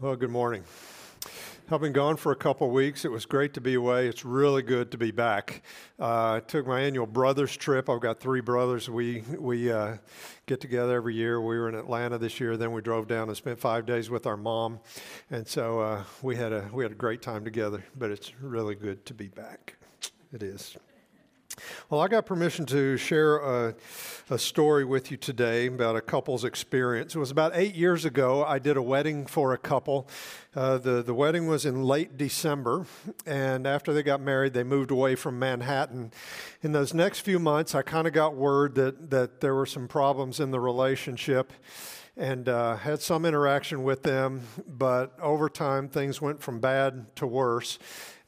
Well, good morning. I've been gone for a couple of weeks. It was great to be away. It's really good to be back. Uh, I took my annual brothers trip. I've got three brothers. We we uh, get together every year. We were in Atlanta this year. Then we drove down and spent five days with our mom, and so uh, we had a we had a great time together. But it's really good to be back. It is. Well, I got permission to share a, a, story with you today about a couple's experience. It was about eight years ago. I did a wedding for a couple. Uh, the, the wedding was in late December, and after they got married, they moved away from Manhattan. In those next few months, I kind of got word that, that there were some problems in the relationship and uh, had some interaction with them, but over time, things went from bad to worse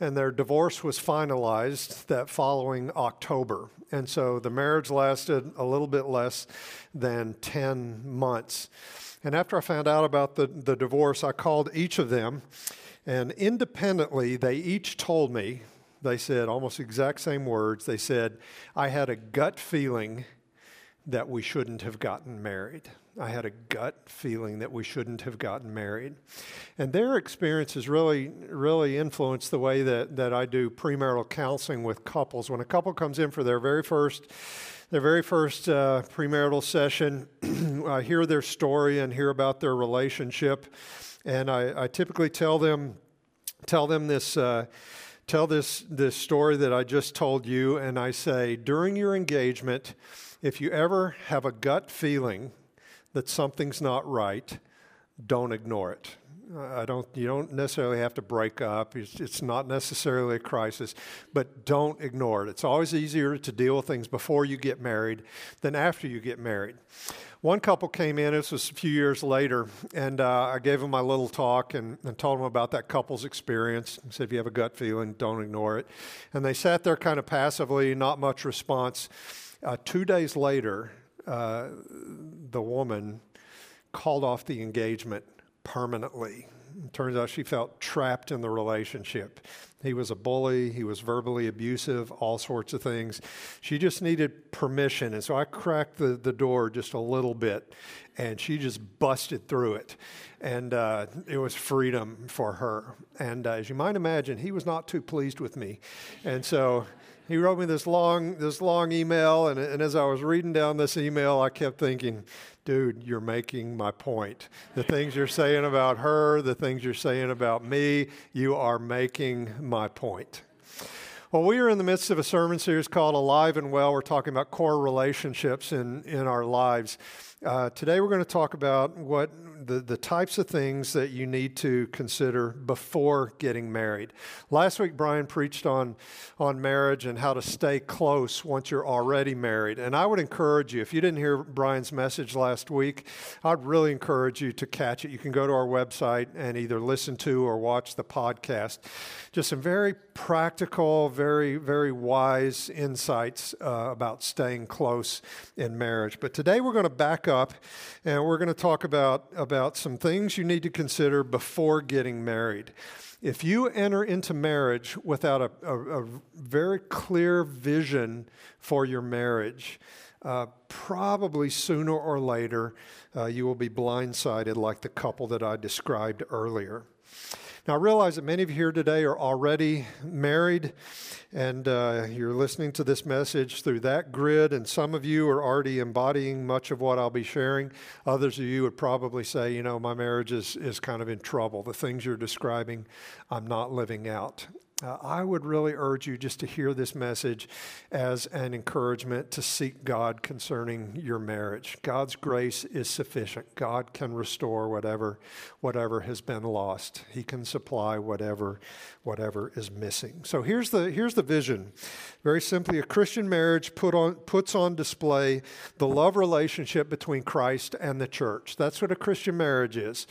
and their divorce was finalized that following October. And so the marriage lasted a little bit less than 10 months. And after I found out about the, the divorce, I called each of them, and independently, they each told me, they said almost exact same words. They said, I had a gut feeling that we shouldn't have gotten married. I had a gut feeling that we shouldn't have gotten married. And their experiences really, really influenced the way that, that I do premarital counseling with couples. When a couple comes in for their very first their very first uh, premarital session, I hear their story and hear about their relationship, and I, I typically tell them tell them this uh, tell this this story that I just told you, and I say during your engagement, if you ever have a gut feeling that something's not right, don't ignore it. I don't, you don't necessarily have to break up. It's, it's, not necessarily a crisis, but don't ignore it. It's always easier to deal with things before you get married than after you get married. One couple came in, this was a few years later, and uh, I gave them my little talk and, and, told them about that couple's experience. I said, if you have a gut feeling, don't ignore it. And they sat there kind of passively, not much response. Uh, two days later, the woman called off the engagement permanently. It turns out she felt trapped in the relationship. He was a bully, he was verbally abusive, all sorts of things. She just needed permission. And so I cracked the, the door just a little bit, and she just busted through it. And uh, it was freedom for her. And uh, as you might imagine, he was not too pleased with me. And so he wrote me this long this long email and, and as i was reading down this email i kept thinking dude you're making my point the things you're saying about her the things you're saying about me you are making my point well, we are in the midst of a sermon series called Alive and Well. We're talking about core relationships in, in our lives. Uh, today, we're going to talk about what the, the types of things that you need to consider before getting married. Last week, Brian preached on, on marriage and how to stay close once you're already married. And I would encourage you, if you didn't hear Brian's message last week, I'd really encourage you to catch it. You can go to our website and either listen to or watch the podcast. Just some very practical, very, very wise insights uh, about staying close in marriage. But today, we're going to back up and we're going to talk about, about some things you need to consider before getting married. If you enter into marriage without a, a, a very clear vision for your marriage, uh, probably sooner or later uh, you will be blindsided like the couple that I described earlier. Now, I realize that many of you here today are already married, and uh, you're listening to this message through that grid, and some of you are already embodying much of what I'll be sharing. Others of you would probably say, you know, my marriage is, is kind of in trouble. The things you're describing, I'm not living out. Uh, I would really urge you just to hear this message as an encouragement to seek God concerning your marriage. God's grace is sufficient. God can restore whatever whatever has been lost. He can supply whatever whatever is missing. So here's the here's the vision. Very simply, a Christian marriage put on puts on display the love relationship between Christ and the church. That's what a Christian marriage is.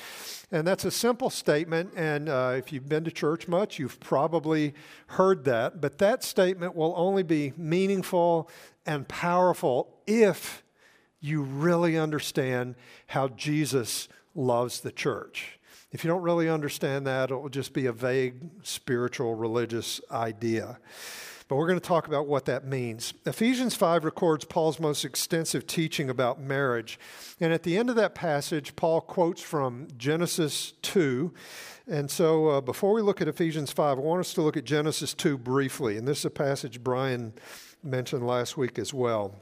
And that's a simple statement. And uh, if you've been to church much, you've probably heard that. But that statement will only be meaningful and powerful if you really understand how Jesus loves the church. If you don't really understand that, it will just be a vague spiritual religious idea. But we're going to talk about what that means. Ephesians 5 records Paul's most extensive teaching about marriage. And at the end of that passage, Paul quotes from Genesis 2. And so uh, before we look at Ephesians 5, I want us to look at Genesis 2 briefly. And this is a passage Brian mentioned last week as well.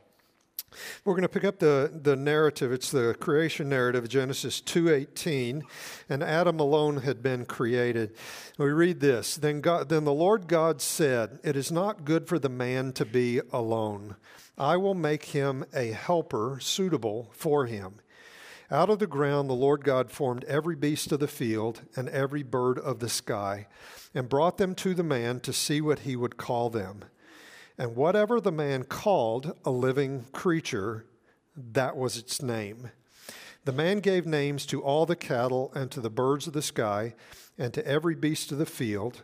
We're going to pick up the, the narrative. It's the creation narrative, Genesis 2:18, and Adam alone had been created. We read this. Then God, then the Lord God said, "It is not good for the man to be alone. I will make him a helper suitable for him." Out of the ground the Lord God formed every beast of the field and every bird of the sky, and brought them to the man to see what he would call them. And whatever the man called a living creature, that was its name. The man gave names to all the cattle and to the birds of the sky and to every beast of the field.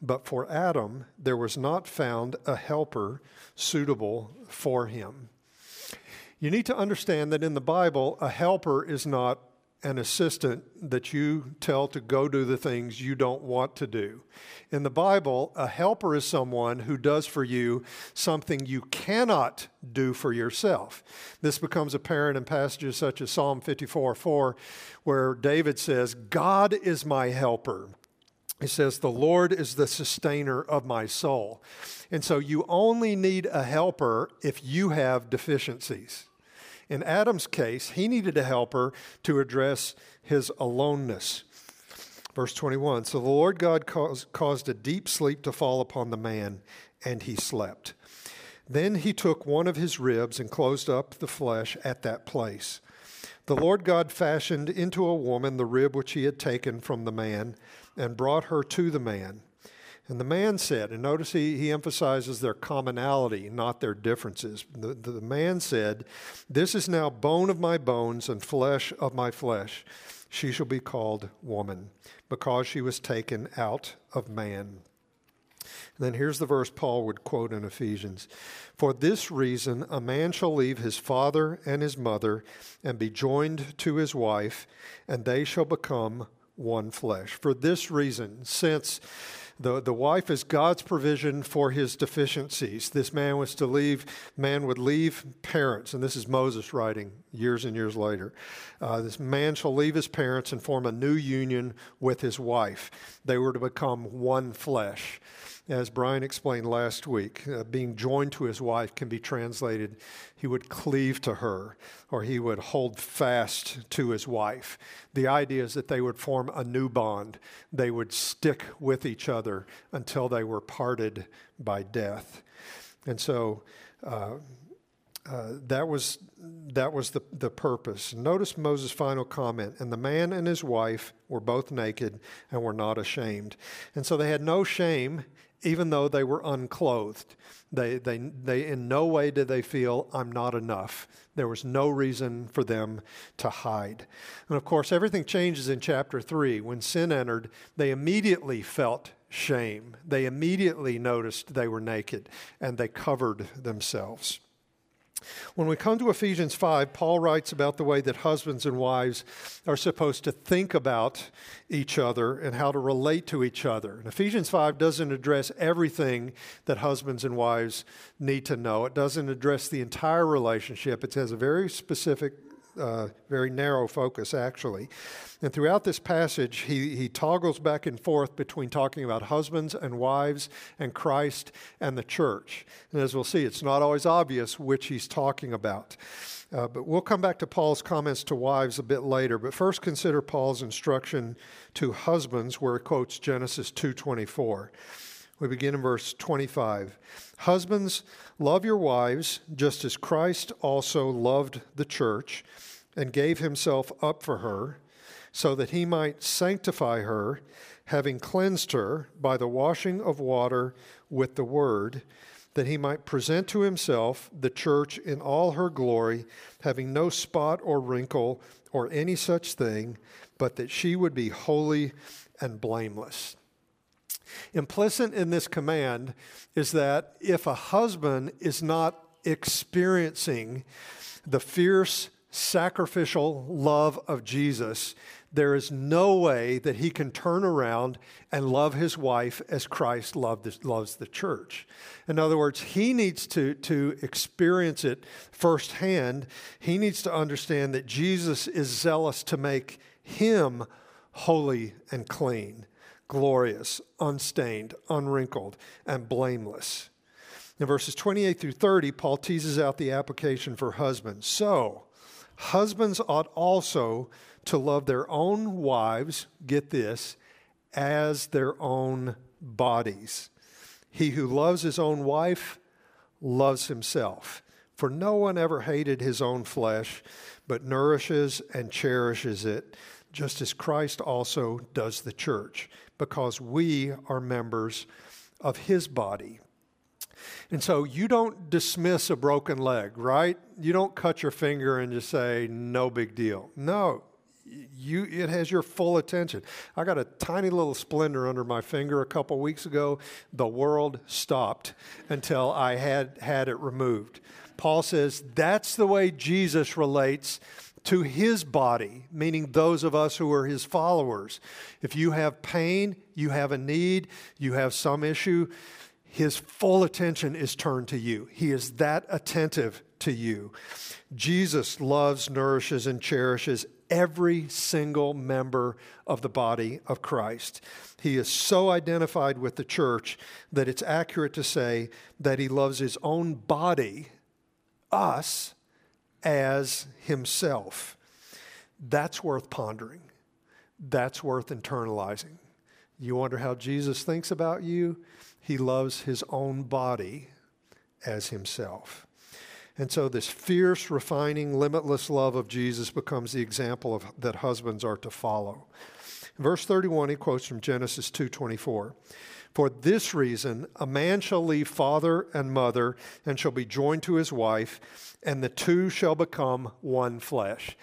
But for Adam, there was not found a helper suitable for him. You need to understand that in the Bible, a helper is not an assistant that you tell to go do the things you don't want to do. In the Bible, a helper is someone who does for you something you cannot do for yourself. This becomes apparent in passages such as Psalm 54 4, where David says, God is my helper. He says, The Lord is the sustainer of my soul. And so you only need a helper if you have deficiencies. In Adam's case, he needed a helper to address his aloneness. Verse 21 So the Lord God caused, a deep sleep to fall upon the man, and he slept. Then he took one of his ribs and closed up the flesh at that place. The Lord God fashioned into a woman the rib which he had taken from the man and brought her to the man. And the man said, and notice he, he emphasizes their commonality, not their differences. The, the, the man said, This is now bone of my bones and flesh of my flesh. She shall be called woman, because she was taken out of man. And then here's the verse Paul would quote in Ephesians For this reason, a man shall leave his father and his mother and be joined to his wife, and they shall become one flesh. For this reason, since the, the wife is God's provision for his deficiencies. This man was to leave, man would leave parents, and this is Moses writing years and years later. Uh, this man shall leave his parents and form a new union with his wife. They were to become one flesh. As Brian explained last week, uh, being joined to his wife can be translated he would cleave to her or he would hold fast to his wife. The idea is that they would form a new bond. They would stick with each other until they were parted by death. And so uh, uh, that was that was the, the purpose. Notice Moses' final comment, and the man and his wife were both naked and were not ashamed. And so they had no shame even though they were unclothed. They, they, they, in no way did they feel, I'm not enough. There was no reason for them to hide. And of course, everything changes in chapter 3. When sin entered, they immediately felt shame. They immediately noticed they were naked and they covered themselves. When we come to Ephesians 5, Paul writes about the way that husbands and wives are supposed to think about each other and how to relate to each other. And Ephesians 5 doesn't address everything that husbands and wives need to know, it doesn't address the entire relationship. It has a very specific uh, very narrow focus, actually. And throughout this passage, he, he toggles back and forth between talking about husbands and wives and Christ and the church. And as we'll see, it's not always obvious which he's talking about. Uh, but we'll come back to Paul's comments to wives a bit later. But first, consider Paul's instruction to husbands, where he quotes Genesis 2:24. We begin in verse 25. Husbands, love your wives, just as Christ also loved the church and gave himself up for her, so that he might sanctify her, having cleansed her by the washing of water with the word, that he might present to himself the church in all her glory, having no spot or wrinkle or any such thing, but that she would be holy and blameless. Implicit in this command is that if a husband is not experiencing the fierce sacrificial love of Jesus, there is no way that he can turn around and love his wife as Christ loved, loves the church. In other words, he needs to, to experience it firsthand. He needs to understand that Jesus is zealous to make him holy and clean, glorious, unstained, unwrinkled, and blameless. In verses 28 through 30, Paul teases out the application for husbands. So, husbands ought also to love their own wives, get this, as their own bodies. He who loves his own wife loves himself. For no one ever hated his own flesh, but nourishes and cherishes it, just as Christ also does the church, because we are members of his body. And so you don't dismiss a broken leg, right? You don't cut your finger and just say, no big deal. No, you it has your full attention. I got a tiny little splinter under my finger a couple weeks ago. The world stopped until I had had it removed. Paul says that's the way Jesus relates to his body, meaning those of us who are his followers. If you have pain, you have a need, you have some issue, his full attention is turned to you. He is that attentive to you. Jesus loves, nourishes, and cherishes every single member of the body of Christ. He is so identified with the church that it's accurate to say that he loves his own body, us, as himself. That's worth pondering. That's worth internalizing. You wonder how Jesus thinks about you? he loves his own body as himself. And so, this fierce, refining, limitless love of Jesus becomes the example of, that husbands are to follow. Verse 31, he quotes from Genesis 2:24. For this reason, a man shall leave father and mother and shall be joined to his wife, and the two shall become one flesh.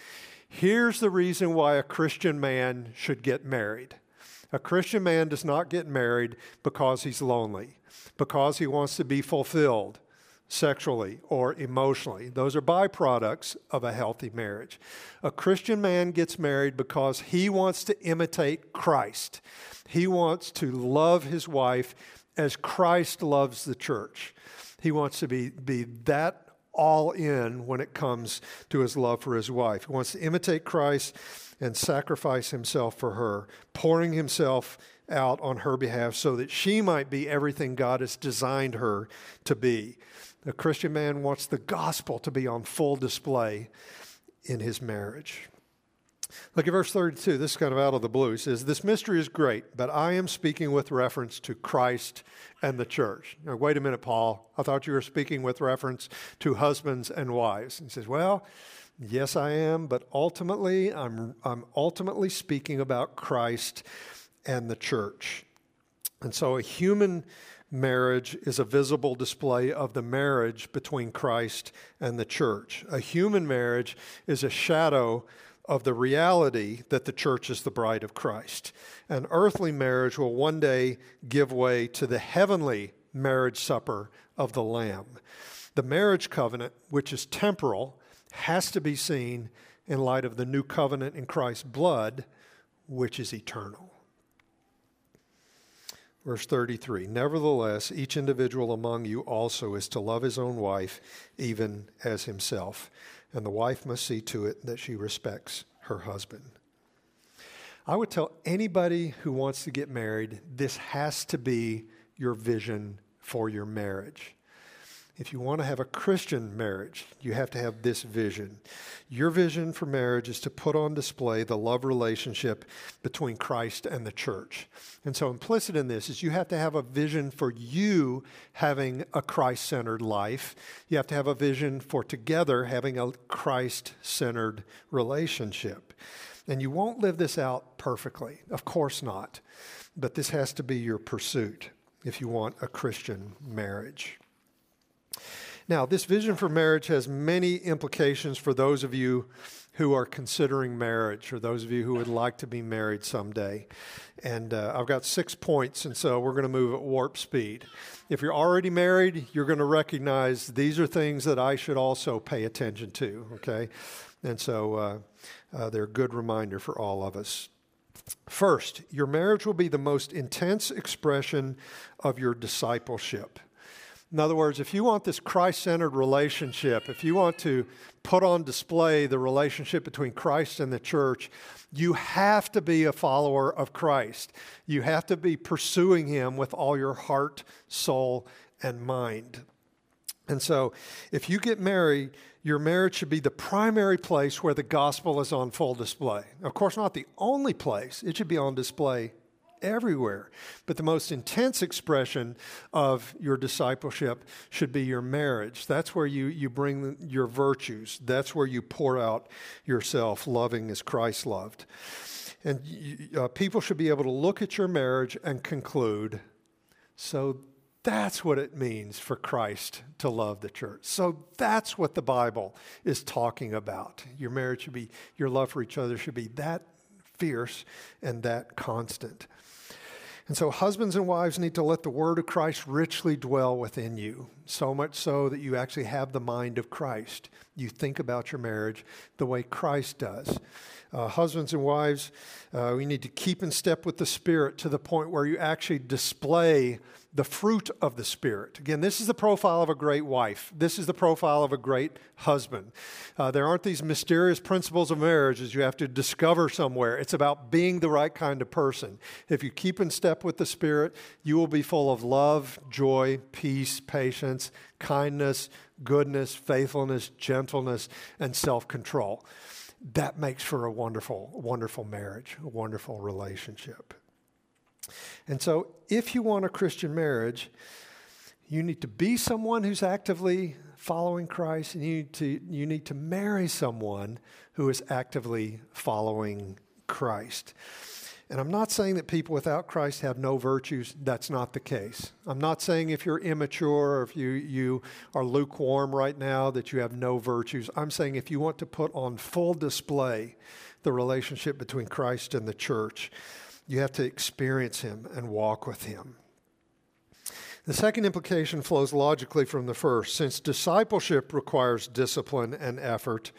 Here's the reason why a Christian man should get married. A Christian man does not get married because he's lonely, because he wants to be fulfilled sexually or emotionally. Those are byproducts of a healthy marriage. A Christian man gets married because he wants to imitate Christ. He wants to love his wife as Christ loves the church. He wants to be, be that all in when it comes to his love for his wife. He wants to imitate Christ and sacrifice himself for her, pouring himself out on her behalf so that she might be everything God has designed her to be. A Christian man wants the gospel to be on full display in his marriage. Look at verse 32. This is kind of out of the blue. He says, This mystery is great, but I am speaking with reference to Christ and the church. Now, wait a minute, Paul. I thought you were speaking with reference to husbands and wives. he says, Well, Yes, I am, but ultimately, I'm, I'm ultimately speaking about Christ and the church. And so, a human marriage is a visible display of the marriage between Christ and the church. A human marriage is a shadow of the reality that the church is the bride of Christ. An earthly marriage will one day give way to the heavenly marriage supper of the Lamb. The marriage covenant, which is temporal, has to be seen in light of the new covenant in Christ's blood, which is eternal. Verse 33 Nevertheless, each individual among you also is to love his own wife, even as himself, and the wife must see to it that she respects her husband. I would tell anybody who wants to get married this has to be your vision for your marriage. If you want to have a Christian marriage, you have to have this vision. Your vision for marriage is to put on display the love relationship between Christ and the church. And so, implicit in this is you have to have a vision for you having a Christ centered life. You have to have a vision for together having a Christ centered relationship. And you won't live this out perfectly, of course not. But this has to be your pursuit if you want a Christian marriage. Now, this vision for marriage has many implications for those of you who are considering marriage or those of you who would like to be married someday. And uh, I've got six points, and so we're going to move at warp speed. If you're already married, you're going to recognize these are things that I should also pay attention to, okay? And so uh, uh, they're a good reminder for all of us. First, your marriage will be the most intense expression of your discipleship. In other words, if you want this Christ centered relationship, if you want to put on display the relationship between Christ and the church, you have to be a follower of Christ. You have to be pursuing Him with all your heart, soul, and mind. And so, if you get married, your marriage should be the primary place where the gospel is on full display. Of course, not the only place, it should be on display everywhere. But the most intense expression of your discipleship should be your marriage. That's where you, you bring your virtues, that's where you pour out yourself, loving as Christ loved. And uh, people should be able to look at your marriage and conclude so that's what it means for Christ to love the church. So that's what the Bible is talking about. Your marriage should be, your love for each other should be that fierce and that constant. And so, husbands and wives need to let the word of Christ richly dwell within you, so much so that you actually have the mind of Christ. You think about your marriage the way Christ does. Uh, husbands and wives, uh, we need to keep in step with the Spirit to the point where you actually display the fruit of the Spirit. Again, this is the profile of a great wife. This is the profile of a great husband. Uh, there aren't these mysterious principles of marriage that you have to discover somewhere. It's about being the right kind of person. If you keep in step with the Spirit, you will be full of love, joy, peace, patience, kindness, goodness, faithfulness, gentleness, and self control. That makes for a wonderful, wonderful marriage, a wonderful relationship. And so, if you want a Christian marriage, you need to be someone who's actively following Christ, and you need to, you need to marry someone who is actively following Christ. And I'm not saying that people without Christ have no virtues. That's not the case. I'm not saying if you're immature or if you, you are lukewarm right now that you have no virtues. I'm saying if you want to put on full display the relationship between Christ and the church, you have to experience Him and walk with Him. The second implication flows logically from the first. Since discipleship requires discipline and effort,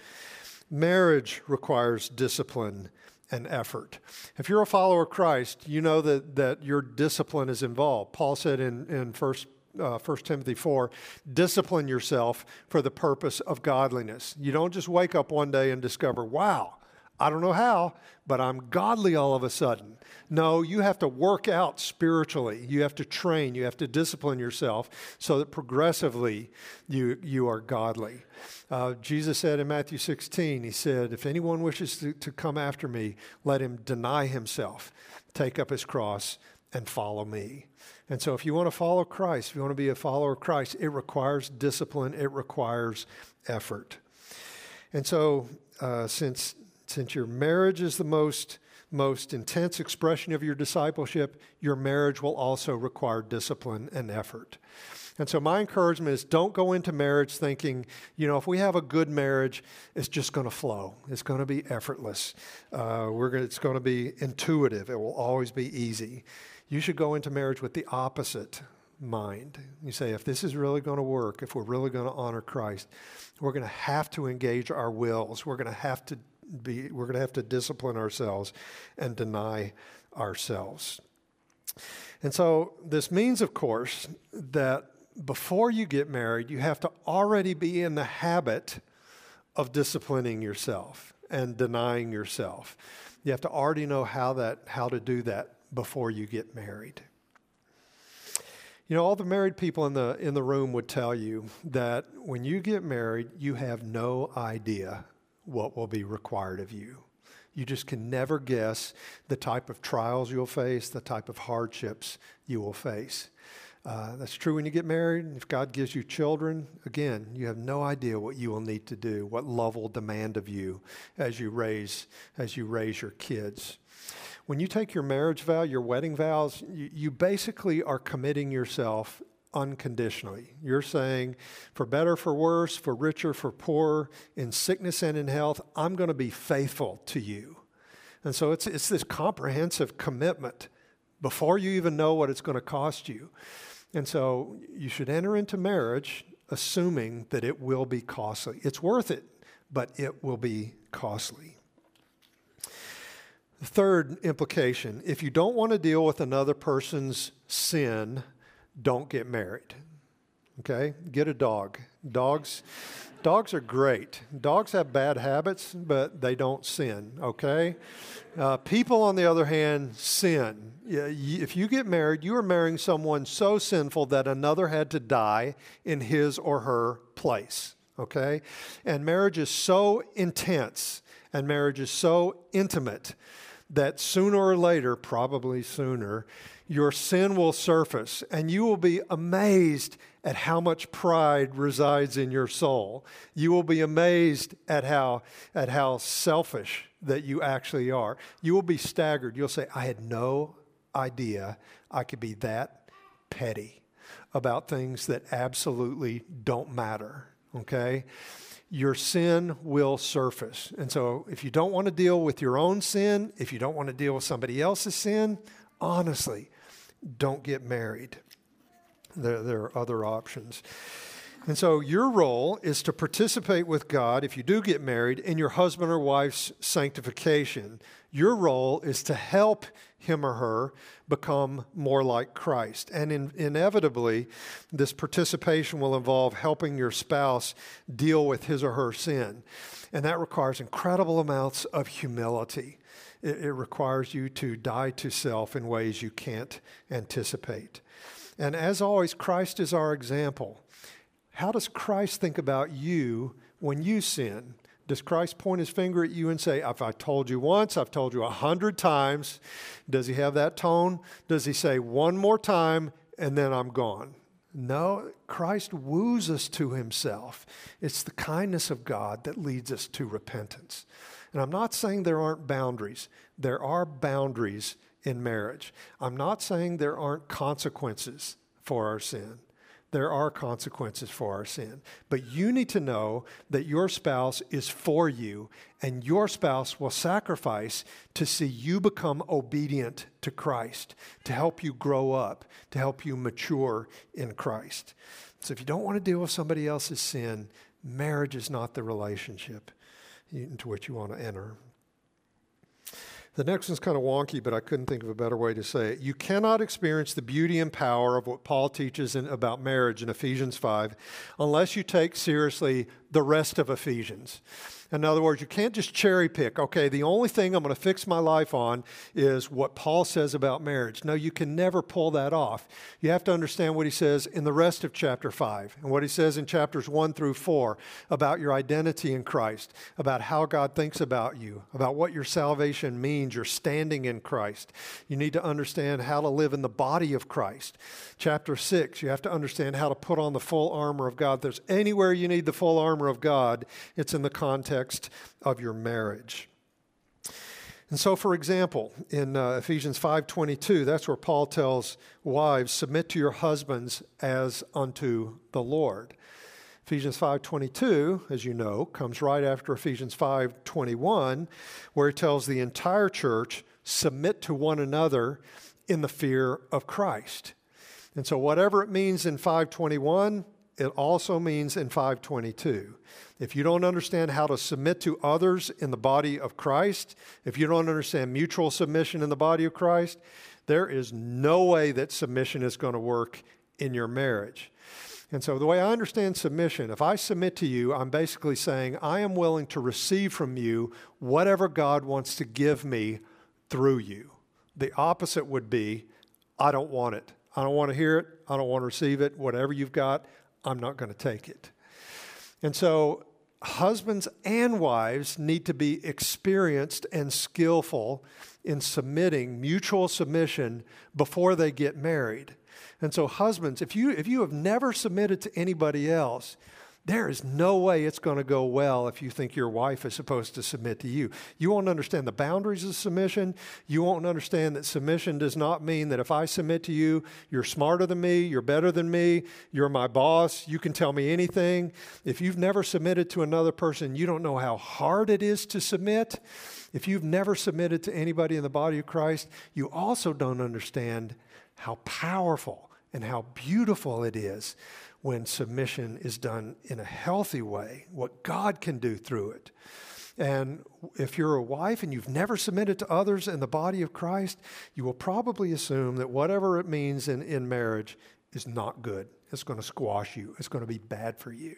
marriage requires discipline and effort. If you're a follower of Christ, you know that, that your discipline is involved. Paul said in, in 1 uh, 1 Timothy 4, discipline yourself for the purpose of godliness. You don't just wake up one day and discover, wow, I don't know how, but I'm godly all of a sudden. No, you have to work out spiritually. You have to train. You have to discipline yourself so that progressively you, you are godly. Uh, Jesus said in Matthew 16, He said, If anyone wishes to, to come after me, let him deny himself, take up his cross, and follow me. And so, if you want to follow Christ, if you want to be a follower of Christ, it requires discipline, it requires effort. And so, uh, since since your marriage is the most most intense expression of your discipleship, your marriage will also require discipline and effort. And so, my encouragement is don't go into marriage thinking, you know, if we have a good marriage, it's just going to flow. It's going to be effortless. Uh, we're gonna, it's going to be intuitive. It will always be easy. You should go into marriage with the opposite mind. You say, if this is really going to work, if we're really going to honor Christ, we're going to have to engage our wills. We're going to have to be, we're going to have to discipline ourselves and deny ourselves. And so this means, of course, that before you get married, you have to already be in the habit of disciplining yourself and denying yourself. You have to already know how that how to do that before you get married. You know, all the married people in the in the room would tell you that when you get married, you have no idea what will be required of you. You just can never guess the type of trials you'll face, the type of hardships you will face. Uh, that's true when you get married. If God gives you children, again, you have no idea what you will need to do, what love will demand of you as you raise as you raise your kids. When you take your marriage vow, your wedding vows, you, you basically are committing yourself unconditionally. You're saying, for better, for worse, for richer, for poorer, in sickness and in health, I'm going to be faithful to you. And so it's, it's this comprehensive commitment before you even know what it's going to cost you. And so you should enter into marriage assuming that it will be costly. It's worth it, but it will be costly. The third implication if you don't want to deal with another person's sin, don't get married. Okay? Get a dog. Dogs dogs are great. Dogs have bad habits, but they don't sin, okay? Uh, people, on the other hand, sin. If you get married, you are marrying someone so sinful that another had to die in his or her place, okay? And marriage is so intense and marriage is so intimate that sooner or later, probably sooner, your sin will surface and you will be amazed at how much pride resides in your soul. You will be amazed at how, at how selfish that you actually are. You will be staggered. You'll say, I had no idea I could be that petty about things that absolutely don't matter. Okay? Your sin will surface. And so, if you don't want to deal with your own sin, if you don't want to deal with somebody else's sin, honestly, don't get married. There, there are other options. And so, your role is to participate with God, if you do get married, in your husband or wife's sanctification. Your role is to help him or her become more like Christ. And in, inevitably, this participation will involve helping your spouse deal with his or her sin. And that requires incredible amounts of humility. It, it requires you to die to self in ways you can't anticipate. And as always, Christ is our example. How does Christ think about you when you sin? Does Christ point his finger at you and say, If I told you once, I've told you a hundred times? Does he have that tone? Does he say, One more time and then I'm gone? No, Christ woos us to himself. It's the kindness of God that leads us to repentance. And I'm not saying there aren't boundaries, there are boundaries in marriage. I'm not saying there aren't consequences for our sin. There are consequences for our sin. But you need to know that your spouse is for you, and your spouse will sacrifice to see you become obedient to Christ, to help you grow up, to help you mature in Christ. So if you don't want to deal with somebody else's sin, marriage is not the relationship into which you want to enter. The next one's kind of wonky, but I couldn't think of a better way to say it. You cannot experience the beauty and power of what Paul teaches in, about marriage in Ephesians 5 unless you take seriously the rest of Ephesians. In other words, you can't just cherry pick, okay, the only thing I'm going to fix my life on is what Paul says about marriage. No, you can never pull that off. You have to understand what he says in the rest of chapter 5 and what he says in chapters 1 through 4 about your identity in Christ, about how God thinks about you, about what your salvation means, your standing in Christ. You need to understand how to live in the body of Christ. Chapter 6, you have to understand how to put on the full armor of God. If there's anywhere you need the full armor of God, it's in the context of your marriage. And so, for example, in uh, Ephesians 5:22, that's where Paul tells wives, "Submit to your husbands as unto the Lord." Ephesians 5:22, as you know, comes right after Ephesians 5:21, where he tells the entire church, "Submit to one another in the fear of Christ." And so whatever it means in 521, it also means in 522. If you don't understand how to submit to others in the body of Christ, if you don't understand mutual submission in the body of Christ, there is no way that submission is going to work in your marriage. And so, the way I understand submission, if I submit to you, I'm basically saying I am willing to receive from you whatever God wants to give me through you. The opposite would be I don't want it. I don't want to hear it. I don't want to receive it. Whatever you've got, I'm not going to take it. And so, husbands and wives need to be experienced and skillful in submitting mutual submission before they get married. And so, husbands, if you, if you have never submitted to anybody else, there is no way it's going to go well if you think your wife is supposed to submit to you. You won't understand the boundaries of submission. You won't understand that submission does not mean that if I submit to you, you're smarter than me, you're better than me, you're my boss, you can tell me anything. If you've never submitted to another person, you don't know how hard it is to submit. If you've never submitted to anybody in the body of Christ, you also don't understand how powerful and how beautiful it is when submission is done in a healthy way, what God can do through it. And if you're a wife and you've never submitted to others in the body of Christ, you will probably assume that whatever it means in, in marriage is not good. It's going to squash you, it's going to be bad for you.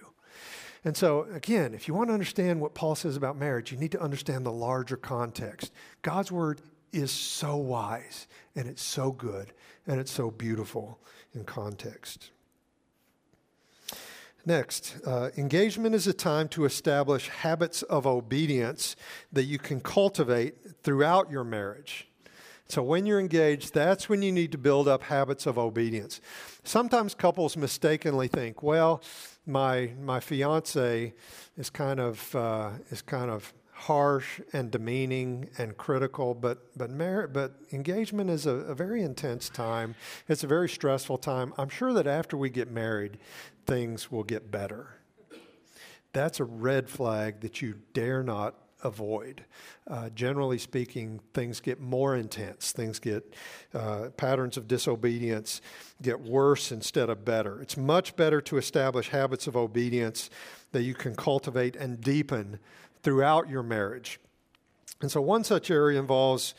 And so, again, if you want to understand what Paul says about marriage, you need to understand the larger context. God's word is so wise, and it's so good, and it's so beautiful in context. Next, uh, engagement is a time to establish habits of obedience that you can cultivate throughout your marriage. So, when you're engaged, that's when you need to build up habits of obedience. Sometimes couples mistakenly think, well, my, my fiance is kind of, uh, is kind of harsh and demeaning and critical, but but mar- but engagement is a, a, very intense time. It's a very stressful time. I'm sure that after we get married, things will get better. That's a red flag that you dare not avoid. Uh, generally speaking, things get more intense. Things get, uh, patterns of disobedience get worse instead of better. It's much better to establish habits of obedience that you can cultivate and deepen throughout your marriage. And so, one such area involves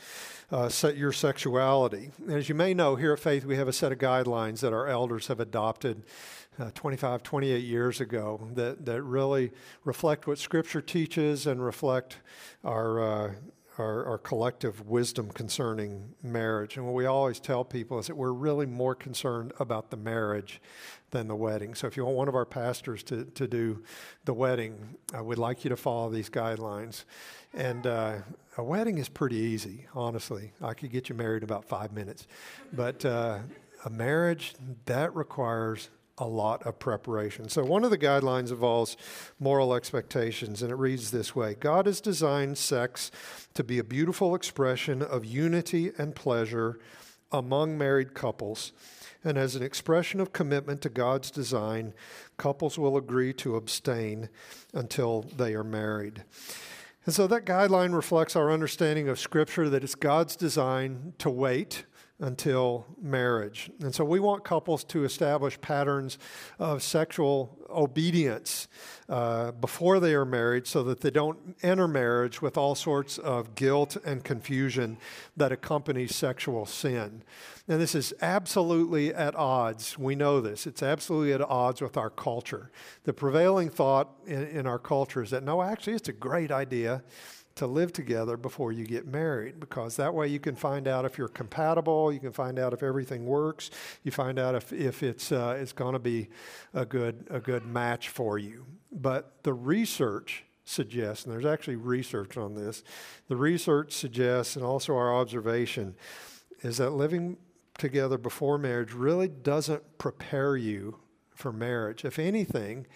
uh, your sexuality. As you may know, here at Faith, we have a set of guidelines that our elders have adopted uh, 25, 28 years ago that, that really reflect what Scripture teaches and reflect our, uh, our, our, collective wisdom concerning marriage. And what we always tell people is that we're really more concerned about the marriage than the wedding. So if you want one of our pastors to, to do the wedding, I would like you to follow these guidelines. And uh, a wedding is pretty easy, honestly. I could get you married in about five minutes. But uh, a marriage, that requires a lot of preparation. So, one of the guidelines involves moral expectations, and it reads this way God has designed sex to be a beautiful expression of unity and pleasure among married couples. And as an expression of commitment to God's design, couples will agree to abstain until they are married. And so that guideline reflects our understanding of Scripture that it's God's design to wait until marriage. And so we want couples to establish patterns of sexual obedience uh, before they are married so that they don't enter marriage with all sorts of guilt and confusion that accompanies sexual sin. And this is absolutely at odds. We know this. It's absolutely at odds with our culture. The prevailing thought in, in our culture is that no, actually, it's a great idea to live together before you get married because that way you can find out if you're compatible, you can find out if everything works, you find out if, if it's, uh, it's going to be a good, a good match for you. But the research suggests, and there's actually research on this, the research suggests, and also our observation, is that living together before marriage really doesn't prepare you for marriage. If anything,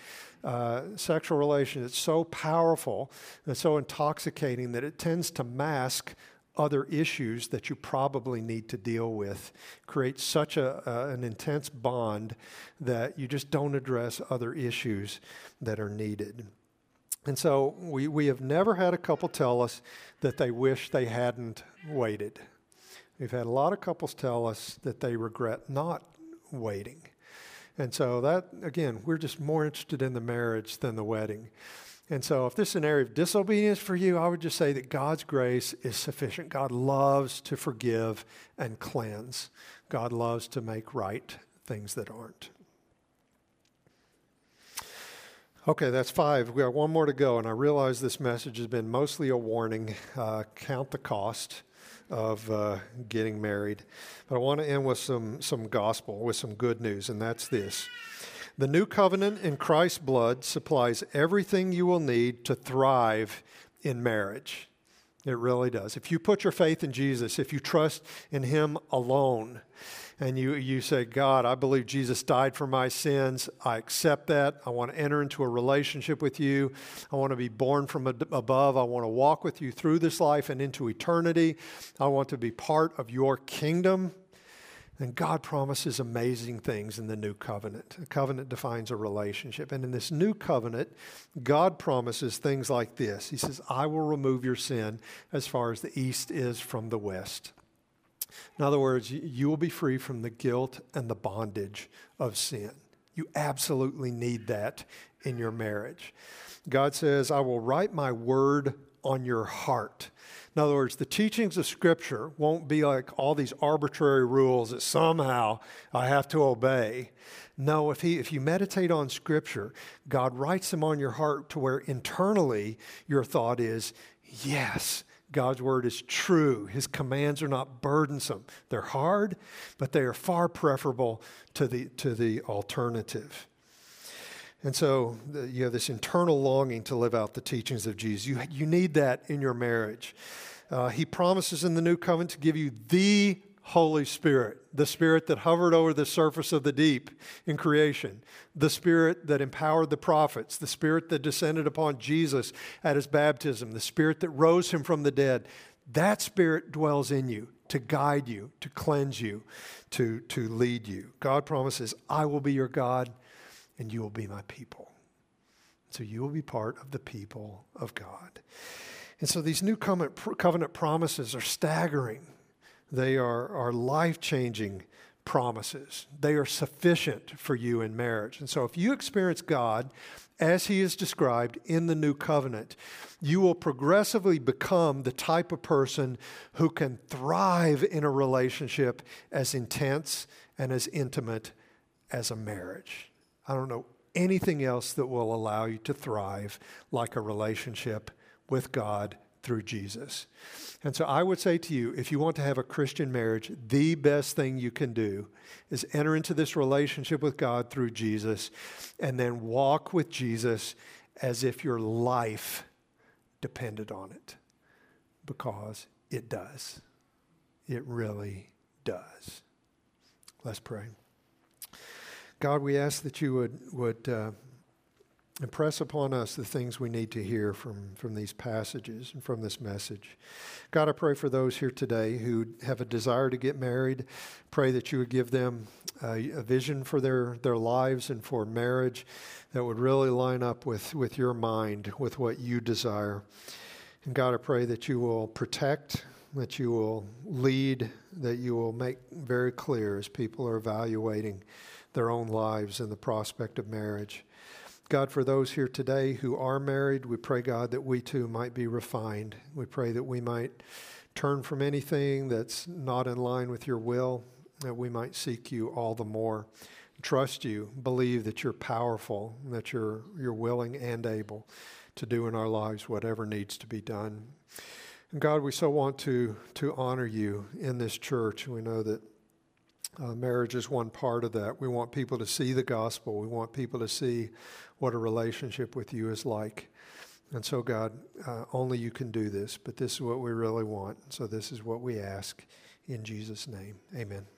uh, sexual relation is so powerful and so intoxicating that it tends to mask other issues that you probably need to deal with. Create such a, uh, an intense bond that you just don't address other issues that are needed. And so we, we have never had a couple tell us that they wish they hadn't waited. We've had a lot of couples tell us that they regret not waiting. And so that, again, we're just more interested in the marriage than the wedding. And so, if this is an area of disobedience for you, I would just say that God's grace is sufficient. God loves to forgive and cleanse, God loves to make right things that aren't. Okay, that's five. We got one more to go, and I realize this message has been mostly a warning. Uh, count the cost of uh, getting married. But I want to end with some, some gospel, with some good news, and that's this. The new covenant in Christ's blood supplies everything you will need to thrive in marriage. It really does. If you put your faith in Jesus, if you trust in Him alone, and you, you say, God, I believe Jesus died for my sins. I accept that. I want to enter into a relationship with you. I want to be born from above. I want to walk with you through this life and into eternity. I want to be part of your kingdom. And God promises amazing things in the new covenant. A covenant defines a relationship. And in this new covenant, God promises things like this He says, I will remove your sin as far as the east is from the west. In other words, you will be free from the guilt and the bondage of sin. You absolutely need that in your marriage. God says, I will write my word on your heart. In other words, the teachings of Scripture won't be like all these arbitrary rules that somehow I have to obey. No, if, he, if you meditate on Scripture, God writes them on your heart to where internally your thought is, yes, God's word is true. His commands are not burdensome. They're hard, but they are far preferable to the, to the alternative. And so you have this internal longing to live out the teachings of Jesus. You, you need that in your marriage. Uh, he promises in the new covenant to give you the Holy Spirit, the Spirit that hovered over the surface of the deep in creation, the Spirit that empowered the prophets, the Spirit that descended upon Jesus at his baptism, the Spirit that rose him from the dead. That Spirit dwells in you to guide you, to cleanse you, to, to lead you. God promises, I will be your God and you will be my people. So you will be part of the people of God. And so these new covenant promises are staggering. They are, are life changing promises. They are sufficient for you in marriage. And so if you experience God as he is described in the new covenant, you will progressively become the type of person who can thrive in a relationship as intense and as intimate as a marriage. I don't know anything else that will allow you to thrive like a relationship with God through Jesus. And so I would say to you if you want to have a Christian marriage, the best thing you can do is enter into this relationship with God through Jesus and then walk with Jesus as if your life depended on it. Because it does. It really does. Let's pray. God, we ask that you would, would uh, impress upon us the things we need to hear from, from these passages and from this message. God, I pray for those here today who have a desire to get married. Pray that you would give them a, a vision for their, their lives and for marriage that would really line up with, with your mind, with what you desire. And God, I pray that you will protect, that you will lead, that you will make very clear as people are evaluating their own lives and the prospect of marriage. God, for those here today who are married, we pray, God, that we too might be refined. We pray that we might turn from anything that's not in line with your will, that we might seek you all the more. Trust you, believe that you're powerful, that you're, you're willing and able to do in our lives whatever needs to be done. And God, we so want to, to honor you in this church. We know that uh, marriage is one part of that. We want people to see the gospel. We want people to see what a relationship with you is like. And so, God, uh, only you can do this, but this is what we really want. So, this is what we ask in Jesus' name. Amen.